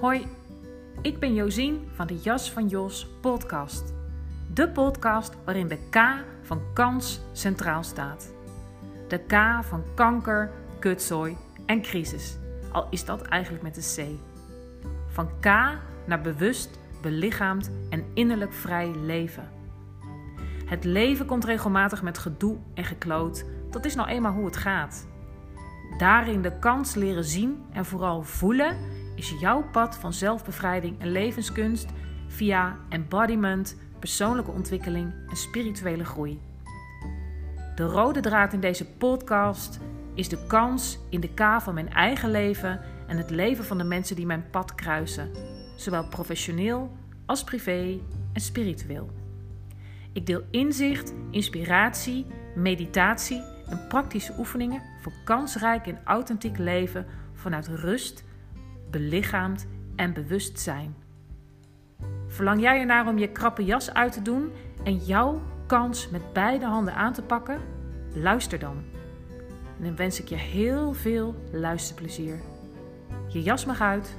Hoi, ik ben Josien van de Jas van Jos podcast. De podcast waarin de K van kans centraal staat. De K van kanker, kutzooi en crisis. Al is dat eigenlijk met een C. Van K naar bewust, belichaamd en innerlijk vrij leven. Het leven komt regelmatig met gedoe en gekloot. Dat is nou eenmaal hoe het gaat. Daarin de kans leren zien en vooral voelen is jouw pad van zelfbevrijding en levenskunst via embodiment, persoonlijke ontwikkeling en spirituele groei. De rode draad in deze podcast is de kans in de K van mijn eigen leven en het leven van de mensen die mijn pad kruisen, zowel professioneel als privé en spiritueel. Ik deel inzicht, inspiratie, meditatie en praktische oefeningen voor kansrijk en authentiek leven vanuit rust, belichaamd en bewustzijn. Verlang jij ernaar om je krappe jas uit te doen en jouw kans met beide handen aan te pakken? Luister dan. En dan wens ik je heel veel luisterplezier. Je jas mag uit.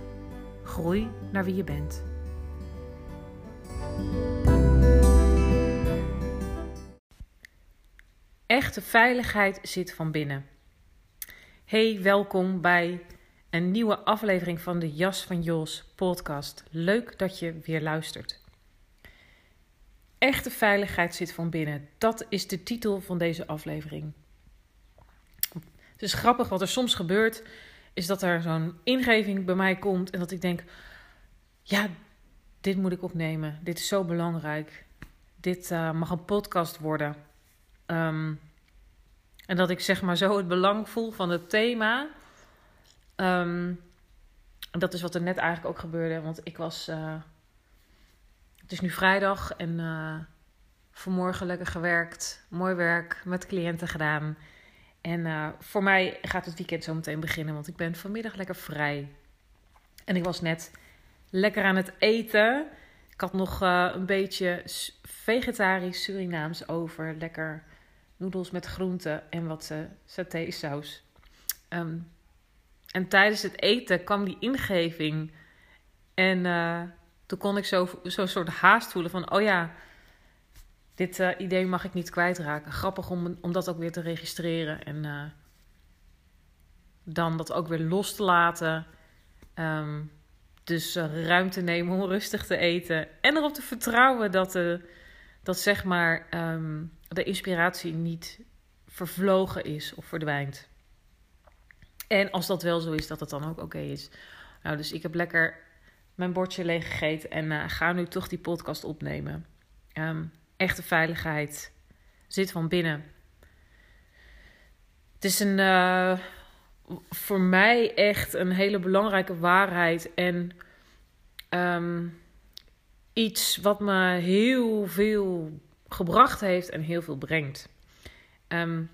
Groei naar wie je bent. Echte veiligheid zit van binnen. Hey, welkom bij een nieuwe aflevering van de Jas van Jos podcast. Leuk dat je weer luistert. Echte veiligheid zit van binnen. Dat is de titel van deze aflevering. Het is grappig wat er soms gebeurt, is dat er zo'n ingeving bij mij komt en dat ik denk: ja, dit moet ik opnemen. Dit is zo belangrijk. Dit uh, mag een podcast worden. Um, en dat ik zeg maar zo het belang voel van het thema. Um, dat is wat er net eigenlijk ook gebeurde. Want ik was. Uh, het is nu vrijdag en uh, vanmorgen lekker gewerkt. Mooi werk met cliënten gedaan. En uh, voor mij gaat het weekend zo meteen beginnen, want ik ben vanmiddag lekker vrij. En ik was net lekker aan het eten. Ik had nog een beetje vegetarisch Surinaams over. Lekker noedels met groenten en wat satésaus. Um, en tijdens het eten kwam die ingeving. En uh, toen kon ik zo'n zo soort haast voelen van... oh ja, dit uh, idee mag ik niet kwijtraken. Grappig om, om dat ook weer te registreren. En uh, dan dat ook weer los te laten. Um, dus ruimte nemen om rustig te eten. En erop te vertrouwen dat, de, dat zeg maar, um, de inspiratie niet vervlogen is of verdwijnt. En als dat wel zo is, dat het dan ook oké is. Nou, dus ik heb lekker mijn bordje leeg gegeten en uh, ga nu toch die podcast opnemen. Um, echte veiligheid zit van binnen. Het is een, uh, voor mij echt een hele belangrijke waarheid en um, iets wat me heel veel gebracht heeft en heel veel brengt. Um,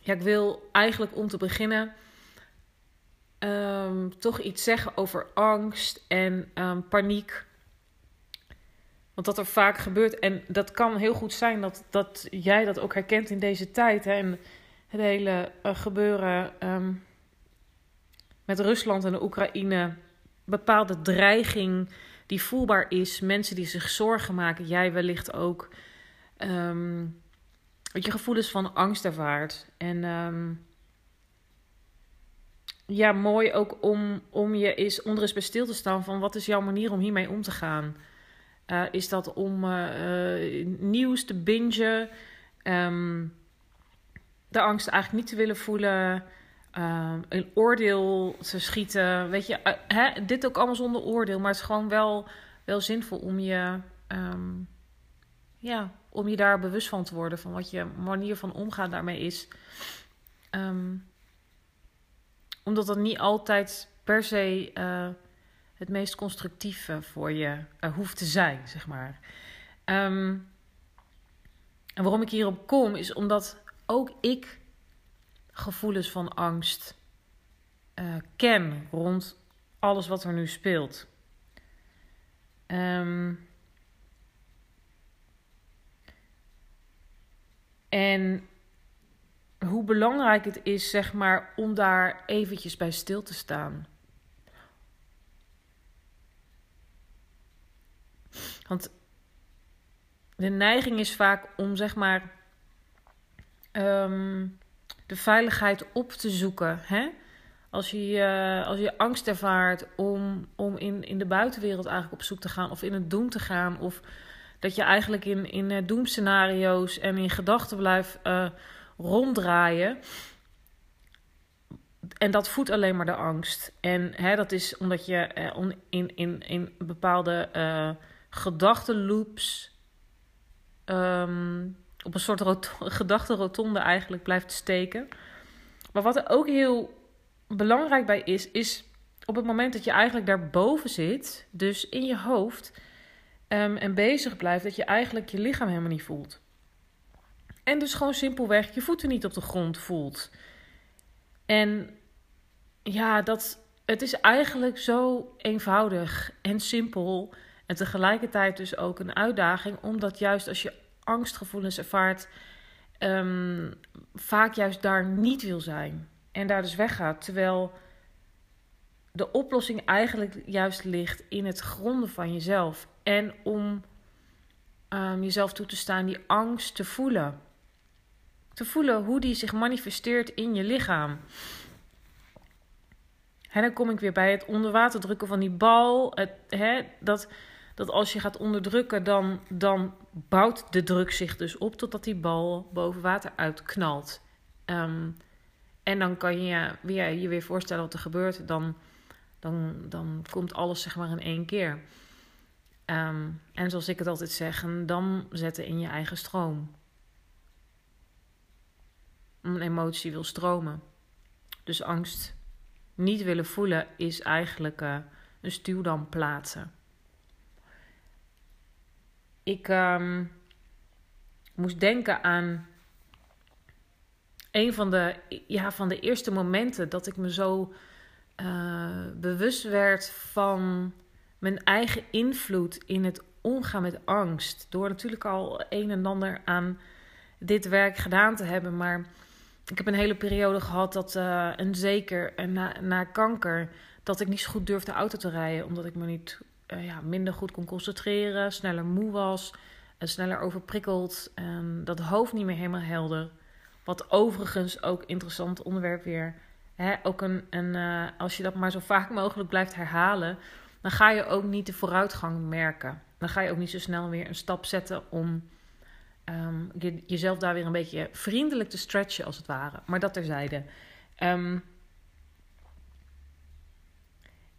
ja, ik wil eigenlijk om te beginnen um, toch iets zeggen over angst en um, paniek. Want dat er vaak gebeurt. En dat kan heel goed zijn dat, dat jij dat ook herkent in deze tijd. Hè, en het hele uh, gebeuren um, met Rusland en de Oekraïne. Bepaalde dreiging die voelbaar is. Mensen die zich zorgen maken. Jij wellicht ook. Um, dat je gevoelens van angst ervaart. En um, ja, mooi ook om, om je eens onder eens bij stil te staan van wat is jouw manier om hiermee om te gaan. Uh, is dat om uh, uh, nieuws te bingen, um, de angst eigenlijk niet te willen voelen, een oordeel te schieten. Weet je, hè, dit ook allemaal zonder oordeel, maar het is gewoon wel, wel zinvol om je, ja, om je daar bewust van te worden, van wat je manier van omgaan daarmee is. Um, omdat dat niet altijd per se uh, het meest constructieve voor je uh, hoeft te zijn, zeg maar. Um, en waarom ik hierop kom, is omdat ook ik gevoelens van angst uh, ken rond alles wat er nu speelt. Um, En hoe belangrijk het is, zeg maar, om daar eventjes bij stil te staan. Want de neiging is vaak om, zeg maar, ehm, de veiligheid op te zoeken. Hè? Als, je, als je angst ervaart om, om in, in de buitenwereld eigenlijk op zoek te gaan, of in het doen te gaan, of dat je eigenlijk in, in uh, doemscenario's en in gedachten blijft uh, ronddraaien. En dat voedt alleen maar de angst. En hè, dat is omdat je in, in, in bepaalde gedachtenloops um, op een soort rot gedachtenrotonde eigenlijk blijft steken. Maar wat er ook heel belangrijk bij is, is op het moment dat je eigenlijk daarboven zit, dus in je hoofd, um, en bezig blijft, dat je eigenlijk je lichaam helemaal niet voelt. En dus gewoon simpelweg je voeten niet op de grond voelt. En ja, dat, het is eigenlijk zo eenvoudig en simpel. En tegelijkertijd dus ook een uitdaging, omdat juist als je angstgevoelens ervaart, um, vaak juist daar niet wil zijn. En daar dus weggaat. Terwijl de oplossing eigenlijk juist ligt in het gronden van jezelf. En om um, jezelf toe te staan die angst te voelen. Te voelen hoe die zich manifesteert in je lichaam. En dan kom ik weer bij het onder water drukken van die bal. Het, dat, dat als je gaat onderdrukken, dan, dan bouwt de druk zich dus op totdat die bal boven water uitknalt. Um, en dan kan je weer, je weer voorstellen wat er gebeurt. Dan, dan, dan komt alles zeg maar in één keer. Um, en zoals ik het altijd zeg, dan zetten in je eigen stroom. Een emotie wil stromen. Dus angst niet willen voelen is eigenlijk uh, een stuwdam plaatsen. Ik um, moest denken aan een van de, ja, van de eerste momenten dat ik me zo uh, bewust werd van mijn eigen invloed in het omgaan met angst. Door natuurlijk al een en ander aan dit werk gedaan te hebben. Maar ik heb een hele periode gehad dat, uh, en zeker na, na kanker, dat ik niet zo goed durfde auto te rijden. Omdat ik me niet uh, ja, minder goed kon concentreren, sneller moe was, en sneller overprikkeld. En dat hoofd niet meer helemaal helder. Wat overigens ook interessant onderwerp weer. Hè, ook een, een, uh, als je dat maar zo vaak mogelijk blijft herhalen, dan ga je ook niet de vooruitgang merken. Dan ga je ook niet zo snel weer een stap zetten om je, jezelf daar weer een beetje vriendelijk te stretchen, als het ware. Maar dat terzijde. Um,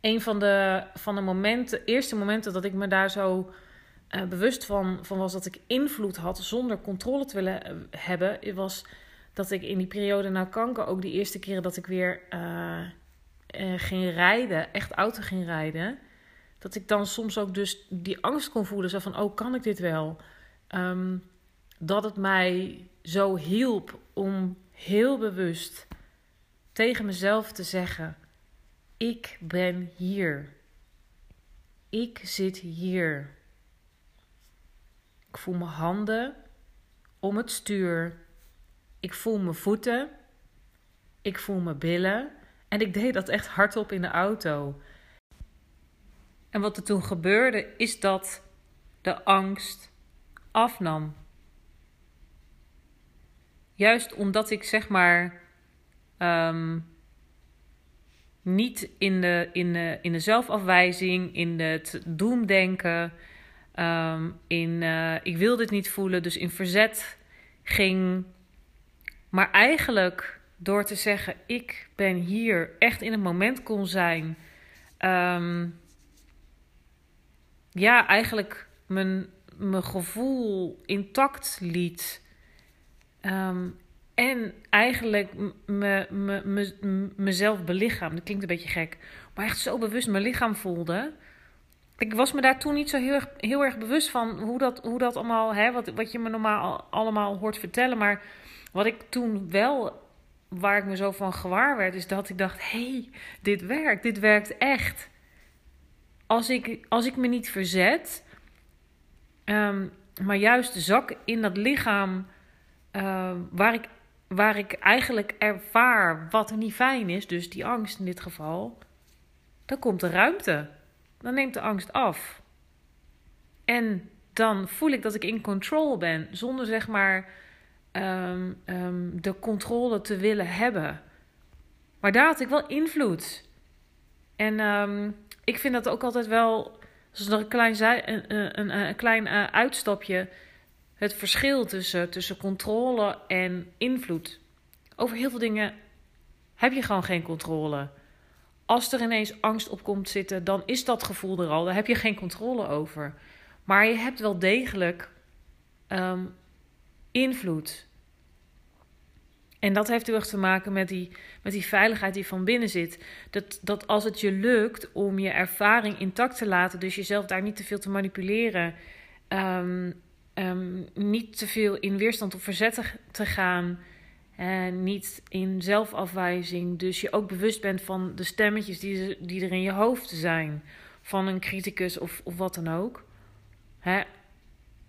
een van de, van de momenten, eerste momenten dat ik me daar zo uh, bewust van, van was dat ik invloed had zonder controle te willen uh, hebben, was dat ik in die periode na kanker ook de eerste keren dat ik weer uh, ging rijden, echt auto ging rijden, dat ik dan soms ook dus die angst kon voelen, zo van, oh, kan ik dit wel? Um, dat het mij zo hielp om heel bewust tegen mezelf te zeggen: Ik ben hier. Ik zit hier. Ik voel mijn handen om het stuur. Ik voel mijn voeten. Ik voel mijn billen. En ik deed dat echt hardop in de auto. En wat er toen gebeurde, is dat de angst afnam. Juist omdat ik zeg maar um, niet in de, in, de, in de zelfafwijzing, in het doemdenken, um, in uh, ik wil dit niet voelen, dus in verzet ging. Maar eigenlijk door te zeggen: Ik ben hier, echt in het moment kon zijn. Um, ja, eigenlijk mijn, mijn gevoel intact liet. Um, en eigenlijk me, me, me, mezelf belichaam. Dat klinkt een beetje gek. Maar echt zo bewust mijn lichaam voelde. Ik was me daar toen niet zo heel erg, heel erg bewust van hoe dat, hoe dat allemaal, hè, wat, wat je me normaal allemaal hoort vertellen. Maar wat ik toen wel, waar ik me zo van gewaar werd, is dat ik dacht: hé, hey, dit werkt, dit werkt echt. Als ik, als ik me niet verzet, um, maar juist zak in dat lichaam uh, waar, ik, waar ik eigenlijk ervaar wat er niet fijn is, dus die angst in dit geval, dan komt er ruimte. Dan neemt de angst af. En dan voel ik dat ik in control ben, zonder zeg maar ehm, ehm, de controle te willen hebben. Maar daar had ik wel invloed. En um, ik vind dat ook altijd wel, zoals nog een klein, een, een, een klein uh, uitstapje, het verschil tussen, tussen controle en invloed. Over heel veel dingen heb je gewoon geen controle. Als er ineens angst op komt zitten, dan is dat gevoel er al. Daar heb je geen controle over. Maar je hebt wel degelijk invloed. En dat heeft heel erg te maken met die, met die veiligheid die van binnen zit. Dat, dat als het je lukt om je ervaring intact te laten, dus jezelf daar niet te veel te manipuleren, um, um, niet te veel in weerstand of verzet te gaan, en niet in zelfafwijzing. Dus je ook bewust bent van de stemmetjes die, die er in je hoofd zijn, van een criticus of, of wat dan ook. Hè?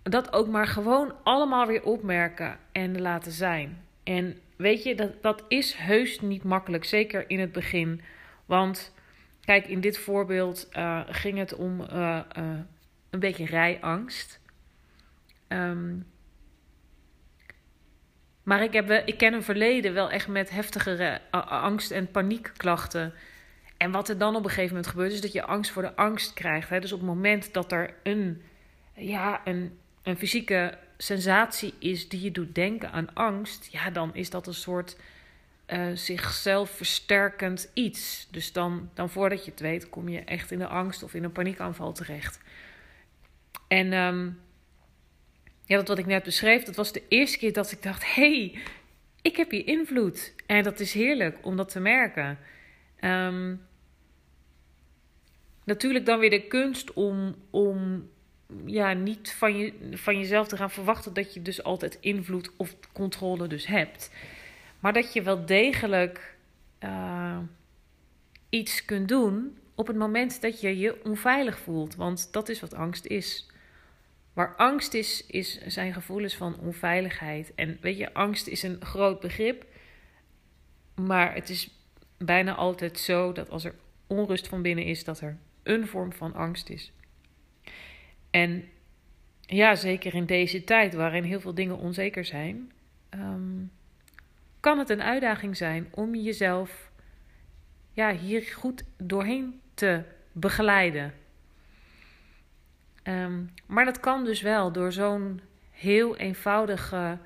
Dat ook maar gewoon allemaal weer opmerken en laten zijn. En weet je, dat, dat is heus niet makkelijk, zeker in het begin. Want kijk, in dit voorbeeld uh, ging het om uh, uh, een beetje rijangst. Um, maar ik, heb, ik ken een verleden wel echt met heftigere angst- en paniekklachten. En wat er dan op een gegeven moment gebeurt, is dat je angst voor de angst krijgt. Hè? Dus op het moment dat er een, ja, een, een fysieke sensatie is die je doet denken aan angst, ja, dan is dat een soort uh, zichzelf versterkend iets. Dus dan, dan voordat je het weet, kom je echt in de angst of in een paniekaanval terecht. En um, ja, dat wat ik net beschreef, dat was de eerste keer dat ik dacht: hey, ik heb hier invloed. En dat is heerlijk om dat te merken. Um, natuurlijk dan weer de kunst om, om ja, niet van, je, van jezelf te gaan verwachten dat je dus altijd invloed of controle dus hebt. Maar dat je wel degelijk uh, iets kunt doen op het moment dat je je onveilig voelt. Want dat is wat angst is. Waar angst is, is, zijn gevoelens van onveiligheid. En weet je, angst is een groot begrip. Maar het is bijna altijd zo dat als er onrust van binnen is, dat er een vorm van angst is. En ja, zeker in deze tijd waarin heel veel dingen onzeker zijn, um, kan het een uitdaging zijn om jezelf ja, hier goed doorheen te begeleiden. Um, maar dat kan dus wel door zo'n heel eenvoudige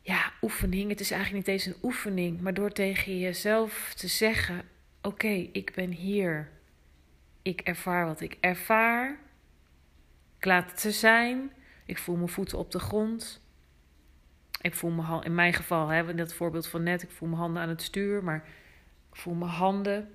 ja, oefening. Het is eigenlijk niet eens een oefening, maar door tegen jezelf te zeggen: Oké, ik ben hier. Ik ervaar wat ik ervaar. Ik laat het zijn. Ik voel mijn voeten op de grond. Ik voel mijn in mijn geval, hè, in dat voorbeeld van net, ik voel mijn handen aan het stuur, maar ik voel mijn handen.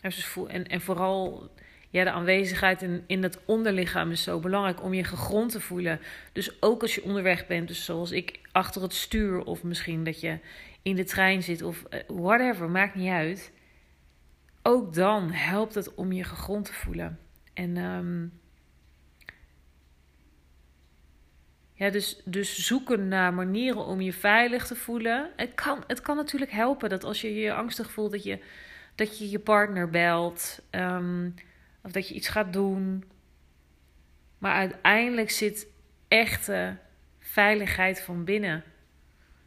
Dus en, en vooral ja, de aanwezigheid in, in het onderlichaam is zo belangrijk om je gegrond te voelen. Dus ook als je onderweg bent, dus zoals ik achter het stuur, of misschien dat je in de trein zit, of eh, whatever, maakt niet uit. Ook dan helpt het om je gegrond te voelen. En um, ja, dus, dus zoeken naar manieren om je veilig te voelen. Het kan, het kan natuurlijk helpen dat als je je angstig voelt, dat je dat je, je partner belt. Um, of dat je iets gaat doen. Maar uiteindelijk zit echte veiligheid van binnen.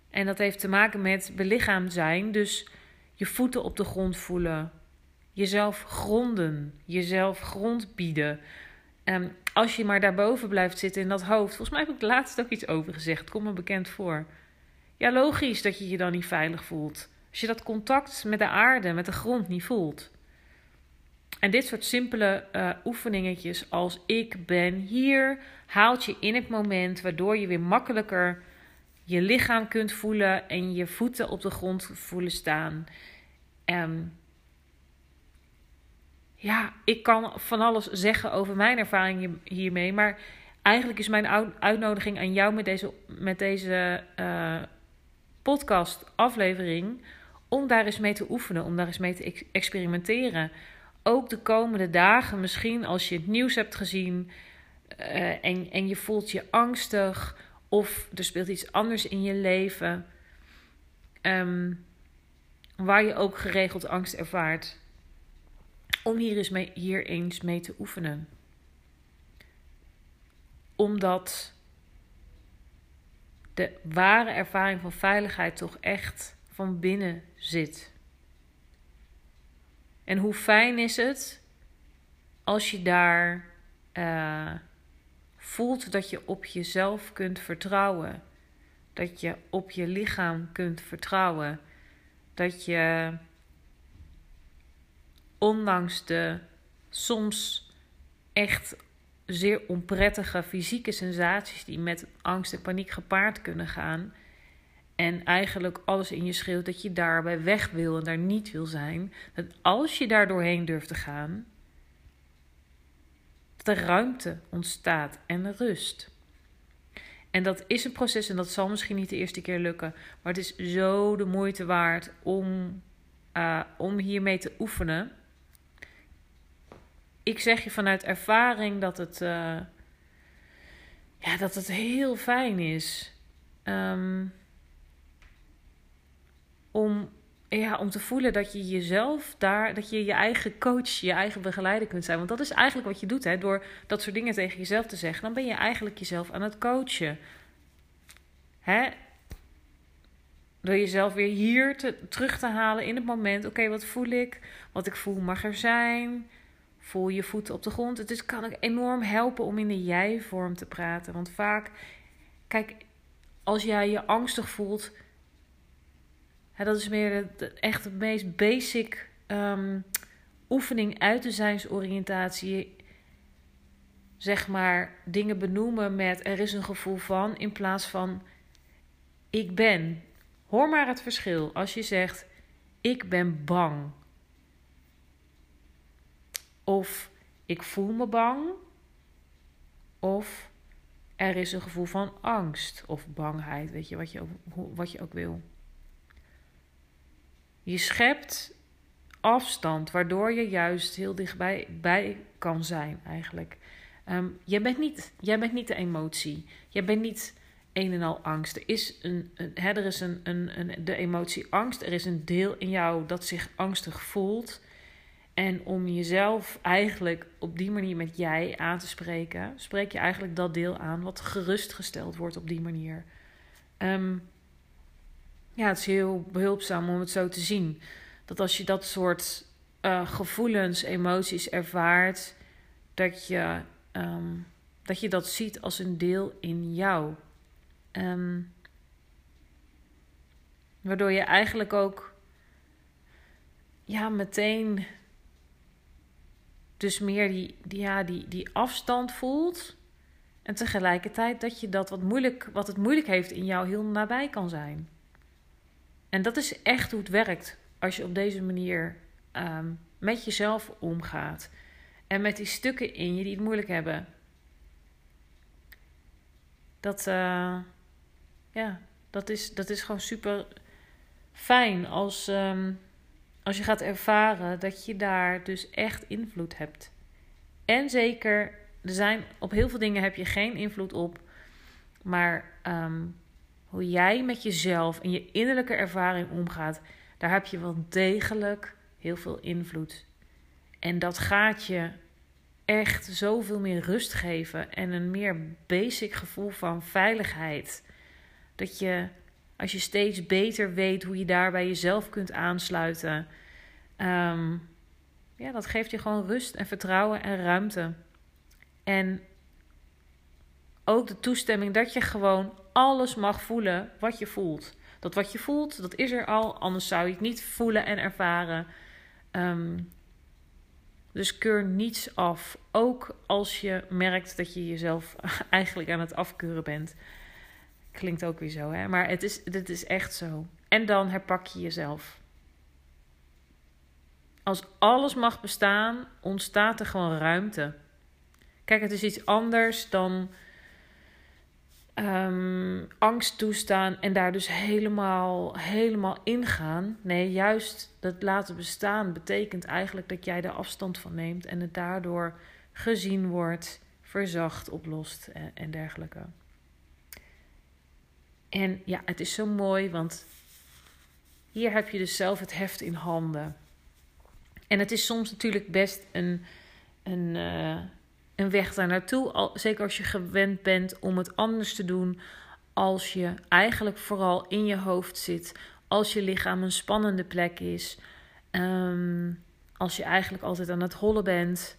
En dat heeft te maken met belichaamd zijn. Dus je voeten op de grond voelen. Jezelf gronden. Jezelf grond bieden. Um, als je maar daarboven blijft zitten in dat hoofd. Volgens mij heb ik laatst ook iets over gezegd. Kom me bekend voor. Ja, logisch dat je je dan niet veilig voelt. Als je dat contact met de aarde, met de grond niet voelt. En dit soort simpele uh, oefeningetjes als ik ben hier, haalt je in het moment, waardoor je weer makkelijker je lichaam kunt voelen en je voeten op de grond voelen staan. Um, ja, ik kan van alles zeggen over mijn ervaring hiermee, maar eigenlijk is mijn uitnodiging aan jou met deze, met deze uh, podcast aflevering om daar eens mee te oefenen, om daar eens mee te experimenteren. Ook de komende dagen, misschien als je het nieuws hebt gezien uh, en, en je voelt je angstig of er speelt iets anders in je leven, um, waar je ook geregeld angst ervaart, om hier eens mee, hier eens mee te oefenen. Omdat de ware ervaring van veiligheid toch echt van binnen zit. En hoe fijn is het als je daar uh, voelt dat je op jezelf kunt vertrouwen. Dat je op je lichaam kunt vertrouwen. Dat je ondanks de soms echt zeer onprettige fysieke sensaties die met angst en paniek gepaard kunnen gaan. En eigenlijk alles in je schreeuwt dat je daarbij weg wil en daar niet wil zijn. Dat als je daar doorheen durft te gaan, dat ruimte ontstaat en rust. En dat is een proces en dat zal misschien niet de eerste keer lukken. Maar het is zo de moeite waard om, uh, om hiermee te oefenen ik zeg je vanuit ervaring dat het, uh, ja, dat het heel fijn is. Um, om, ja, om te voelen dat je jezelf daar, dat je je eigen coach, je eigen begeleider kunt zijn. Want dat is eigenlijk wat je doet, hè, door dat soort dingen tegen jezelf te zeggen. Dan ben je eigenlijk jezelf aan het coachen. Hè? Door jezelf weer hier te, terug te halen in het moment. Oké, wat voel ik? Wat ik voel mag er zijn. Voel je voeten op de grond. Het is, kan ook enorm helpen om in de jij-vorm te praten. Want vaak, kijk, als jij je angstig voelt, hè, dat is meer de, echt de meest basic um, oefening uit de zijnsoriëntatie. Zeg maar dingen benoemen met er is een gevoel van in plaats van ik ben. Hoor maar het verschil als je zegt ik ben bang of ik voel me bang. Of er is een gevoel van angst of bangheid. Weet je wat je ook, wat je ook wil. Je schept afstand, waardoor je juist heel dichtbij bij kan zijn eigenlijk. Um, jij, bent niet, jij bent niet de emotie. Jij bent niet een en al angst. Er is, een, een er is een, een, de emotie angst. Er is een deel in jou dat zich angstig voelt. En om jezelf eigenlijk op die manier met jij aan te spreken, spreek je eigenlijk dat deel aan wat gerustgesteld wordt op die manier. Um, ja, het is heel behulpzaam om het zo te zien. Dat als je dat soort uh, gevoelens, emoties ervaart, dat je, um, dat je dat ziet als een deel in jou. Um, waardoor je eigenlijk ook ja, meteen dus meer die, die, ja, die, die afstand voelt. En tegelijkertijd dat je dat wat, moeilijk, wat het moeilijk heeft in jou heel nabij kan zijn. En dat is echt hoe het werkt als je op deze manier um, met jezelf omgaat. En met die stukken in je die het moeilijk hebben. Dat, uh, ja, dat, is, dat is gewoon super fijn als, um, als je gaat ervaren dat je daar dus echt invloed hebt. En zeker, er zijn, op heel veel dingen heb je geen invloed op. Maar um, hoe jij met jezelf en je innerlijke ervaring omgaat, daar heb je wel degelijk heel veel invloed. En dat gaat je echt zoveel meer rust geven en een meer basic gevoel van veiligheid. Dat je als je steeds beter weet hoe je daar bij jezelf kunt aansluiten. Um, ja, dat geeft je gewoon rust en vertrouwen en ruimte. En ook de toestemming dat je gewoon alles mag voelen wat je voelt. Dat wat je voelt, dat is er al, anders zou je het niet voelen en ervaren. Um, dus keur niets af. Ook als je merkt dat je jezelf eigenlijk aan het afkeuren bent. Klinkt ook weer zo, hè? Maar het is, dit is echt zo. En dan herpak je jezelf. Als alles mag bestaan, ontstaat er gewoon ruimte. Kijk, het is iets anders dan um, angst toestaan en daar dus helemaal, helemaal ingaan. Nee, juist dat laten bestaan betekent eigenlijk dat jij er afstand van neemt en het daardoor gezien wordt, verzacht, oplost en dergelijke. En ja, het is zo mooi, want hier heb je dus zelf het heft in handen. En het is soms natuurlijk best een, een, uh, een weg daar naartoe. Zeker als je gewend bent om het anders te doen. Als je eigenlijk vooral in je hoofd zit. Als je lichaam een spannende plek is. Ehm, als je eigenlijk altijd aan het hollen bent.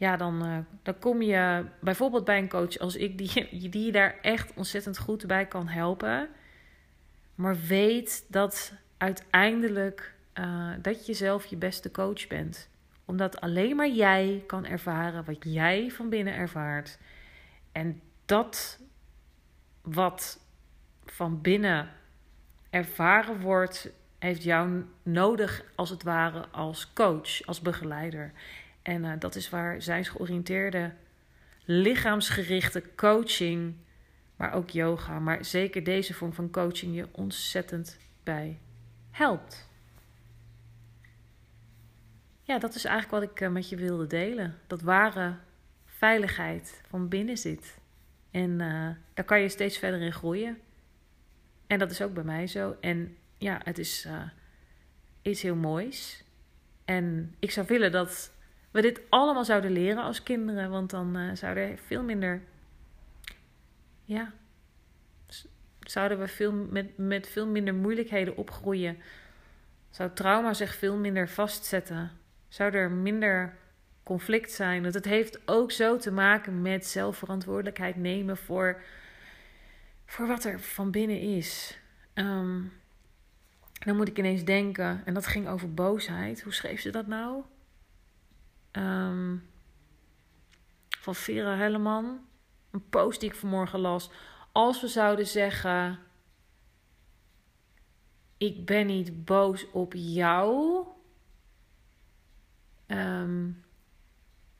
Ja, dan, uh, dan kom je bijvoorbeeld bij een coach als ik, die, die je daar echt ontzettend goed bij kan helpen. Maar weet dat uiteindelijk uh, dat je zelf je beste coach bent. Omdat alleen maar jij kan ervaren wat jij van binnen ervaart. En dat wat van binnen ervaren wordt, heeft jou nodig als het ware als coach, als begeleider. En uh, dat is waar zijnsgeoriënteerde, lichaamsgerichte coaching, maar ook yoga, maar zeker deze vorm van coaching je ontzettend bij helpt. Ja, dat is eigenlijk wat ik uh, met je wilde delen. Dat ware veiligheid van binnen zit. En uh, daar kan je steeds verder in groeien. En dat is ook bij mij zo. En ja, het is iets heel moois. En ik zou willen dat we dit allemaal zouden leren als kinderen. Want dan uh, zouden veel minder. Ja. Zouden we veel, met, met veel minder moeilijkheden opgroeien. Zou trauma zich veel minder vastzetten. Zou er minder conflict zijn. Want het heeft ook zo te maken met zelfverantwoordelijkheid nemen voor, voor wat er van binnen is. Um, dan moet ik ineens denken, en dat ging over boosheid. Hoe schreef ze dat nou? Um, van Vera Helleman. Een post die ik vanmorgen las. Als we zouden zeggen: Ik ben niet boos op jou. Um,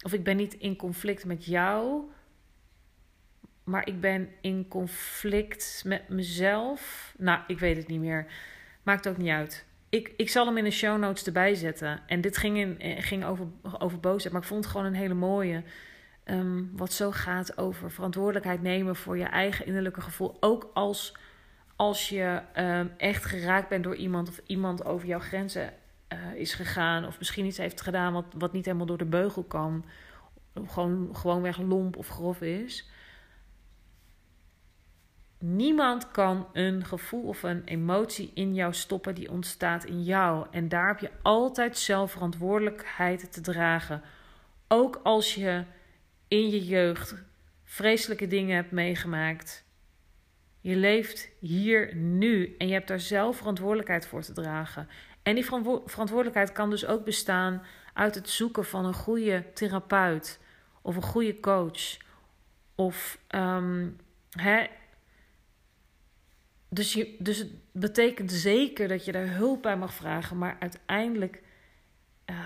of ik ben niet in conflict met jou. Maar ik ben in conflict met mezelf. Nou, ik weet het niet meer. Maakt ook niet uit. Ik, ik zal hem in de show notes erbij zetten. En dit ging, in, eh, ging over, over boosheid. Maar ik vond het gewoon een hele mooie. Um, wat zo gaat over verantwoordelijkheid nemen voor je eigen innerlijke gevoel. Ook als, als je um, echt geraakt bent door iemand. Of iemand over jouw grenzen uh, is gegaan. Of misschien iets heeft gedaan wat, wat niet helemaal door de beugel kan. Gewoon, gewoonweg lomp of grof is. Niemand kan een gevoel of een emotie in jou stoppen die ontstaat in jou. En daar heb je altijd zelf verantwoordelijkheid te dragen. Ook als je in je jeugd vreselijke dingen hebt meegemaakt. Je leeft hier nu en je hebt daar zelf verantwoordelijkheid voor te dragen. En die verantwoordelijkheid kan dus ook bestaan uit het zoeken van een goede therapeut of een goede coach. Of um, hè, dus, je, dus het betekent zeker dat je daar hulp bij mag vragen. Maar uiteindelijk uh,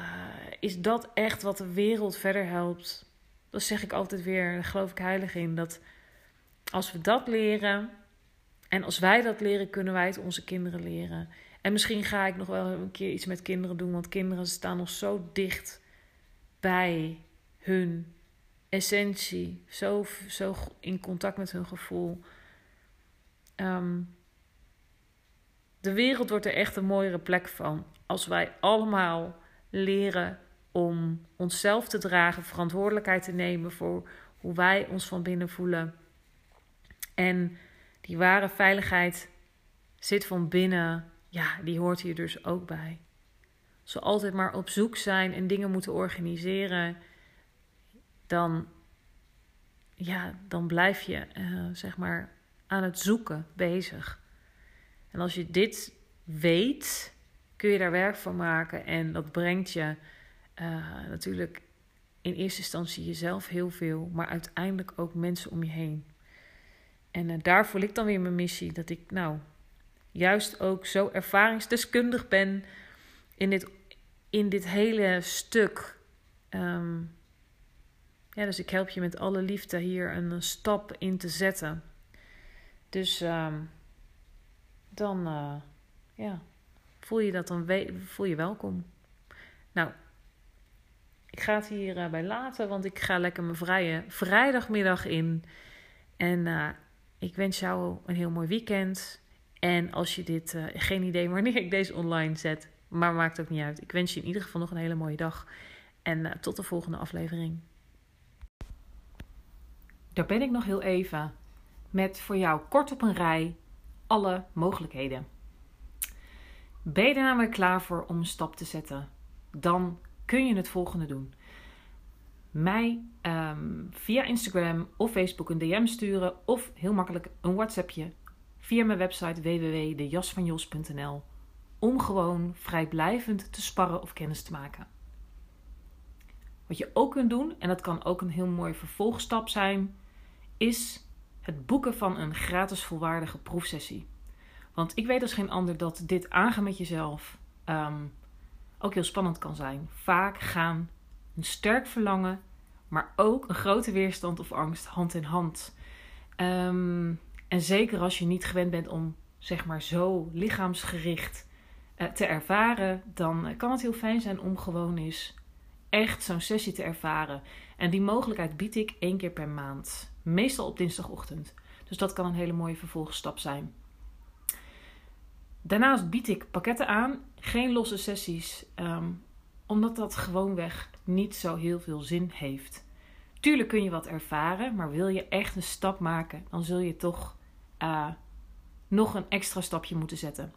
is dat echt wat de wereld verder helpt. Dat zeg ik altijd weer, daar geloof ik heilig in. Dat als we dat leren en als wij dat leren, kunnen wij het onze kinderen leren. En misschien ga ik nog wel een keer iets met kinderen doen, want kinderen staan nog zo dicht bij hun essentie, zo, zo in contact met hun gevoel. Um, de wereld wordt er echt een mooiere plek van als wij allemaal leren om onszelf te dragen, verantwoordelijkheid te nemen voor hoe wij ons van binnen voelen. En die ware veiligheid zit van binnen, ja, die hoort hier dus ook bij. Als we altijd maar op zoek zijn en dingen moeten organiseren, dan, ja, dan blijf je, uh, zeg maar, aan het zoeken bezig. En als je dit weet, kun je daar werk van maken. En dat brengt je uh, natuurlijk in eerste instantie jezelf heel veel, maar uiteindelijk ook mensen om je heen. En uh, daar voel ik dan weer mijn missie. Dat ik nou juist ook zo ervaringsdeskundig ben in dit, in dit hele stuk. Um, ja, dus ik help je met alle liefde hier een, stap in te zetten. Dus um, dan uh, ja, voel je dat dan voel je welkom. Nou, ik ga het hierbij uh, bij laten, want ik ga lekker mijn vrije vrijdagmiddag in. En uh, ik wens jou een heel mooi weekend. En als je dit, geen idee wanneer ik deze online zet, maar maakt ook niet uit. Ik wens je in ieder geval nog een hele mooie dag. En tot de volgende aflevering. daar ben ik nog heel even met voor jou kort op een rij alle mogelijkheden. Ben je er namelijk klaar voor om een stap te zetten? Dan kun je het volgende doen. Mij um, via Instagram of Facebook een DM sturen of heel makkelijk een WhatsAppje via mijn website www.dejasvanjos.nl om gewoon vrijblijvend te sparren of kennis te maken. Wat je ook kunt doen, en dat kan ook een heel mooi vervolgstap zijn, is het boeken van een gratis volwaardige proefsessie. Want ik weet als geen ander dat dit aangaan met jezelf um, ook heel spannend kan zijn. Vaak gaan een sterk verlangen, maar ook een grote weerstand of angst hand in hand. Um, en zeker als je niet gewend bent om zeg maar zo lichaamsgericht uh, te ervaren, dan kan het heel fijn zijn om gewoon eens echt zo'n sessie te ervaren. En die mogelijkheid bied ik één keer per maand. Meestal op dinsdagochtend. Dus dat kan een hele mooie vervolgstap zijn. Daarnaast bied ik pakketten aan, geen losse sessies, um, omdat dat gewoonweg niet zo heel veel zin heeft. Tuurlijk kun je wat ervaren, maar wil je echt een stap maken, dan zul je toch uh, nog een extra stapje moeten zetten.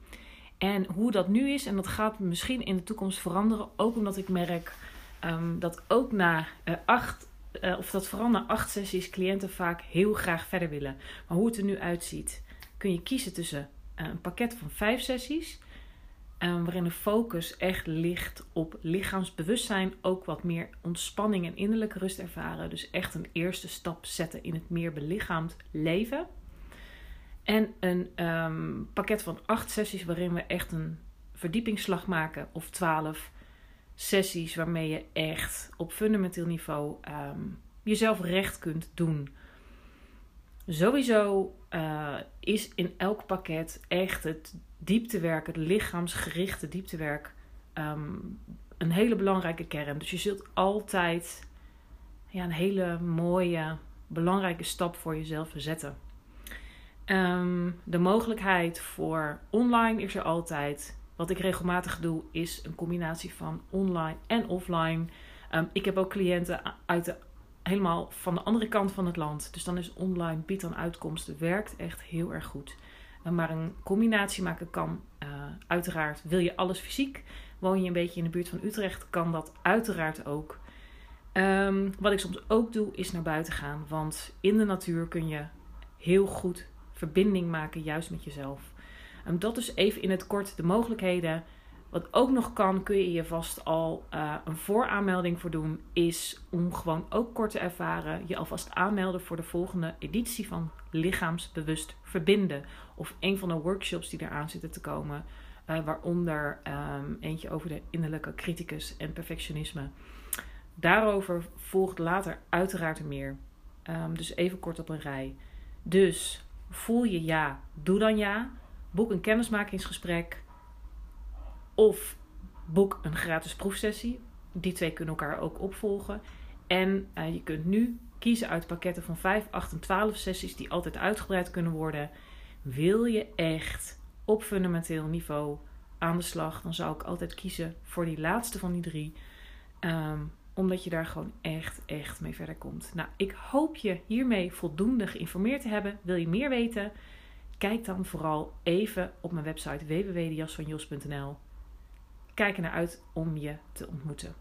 En hoe dat nu is, en dat gaat misschien in de toekomst veranderen, ook omdat ik merk um, dat ook na uh, acht, uh, of dat vooral na acht sessies cliënten vaak heel graag verder willen. Maar hoe het er nu uitziet, kun je kiezen tussen een pakket van vijf sessies. Um, waarin de focus echt ligt op lichaamsbewustzijn, ook wat meer ontspanning en innerlijke rust ervaren. Dus echt een eerste stap zetten in het meer belichaamd leven. En een um, pakket van acht sessies waarin we echt een verdiepingsslag maken, of twaalf sessies waarmee je echt op fundamenteel niveau um, jezelf recht kunt doen. Sowieso uh, is in elk pakket echt het dieptewerk, het lichaamsgerichte dieptewerk, um, een hele belangrijke kern. Dus je zult altijd ja, een hele mooie, belangrijke stap voor jezelf zetten. Um, de mogelijkheid voor online is er altijd. Wat ik regelmatig doe, is een combinatie van online en offline. Um, ik heb ook cliënten uit helemaal van de andere kant van het land. Dus dan is online biedt dan uitkomsten. Werkt echt heel erg goed. Maar een combinatie maken kan uh, uiteraard. Wil je alles fysiek? Woon je een beetje in de buurt van Utrecht? Kan dat uiteraard ook. Um, wat ik soms ook doe, is naar buiten gaan. Want in de natuur kun je heel goed verbinding maken, juist met jezelf. Dat is even in het kort de mogelijkheden. Wat ook nog kan, kun je je vast al uh, een vooraanmelding voor doen, is om gewoon ook kort te ervaren, je alvast aanmelden voor de volgende editie van Lichaamsbewust Verbinden. Of een van de workshops die eraan zitten te komen, uh, waaronder um, eentje over de innerlijke criticus en perfectionisme. Daarover volgt later uiteraard meer. Um, dus even kort op een rij. Dus voel je ja, doe dan ja. Boek een kennismakingsgesprek of boek een gratis proefsessie. Die twee kunnen elkaar ook opvolgen. En uh, je kunt nu kiezen uit pakketten van 5, 8 en 12 sessies die altijd uitgebreid kunnen worden. Wil je echt op fundamenteel niveau aan de slag, dan zou ik altijd kiezen voor die laatste van die drie. Um, omdat je daar gewoon echt, echt mee verder komt. Nou, ik hoop je hiermee voldoende geïnformeerd te hebben. Wil je meer weten? Kijk dan vooral even op mijn website www.jasvanjos.nl. Kijk er naar uit om je te ontmoeten.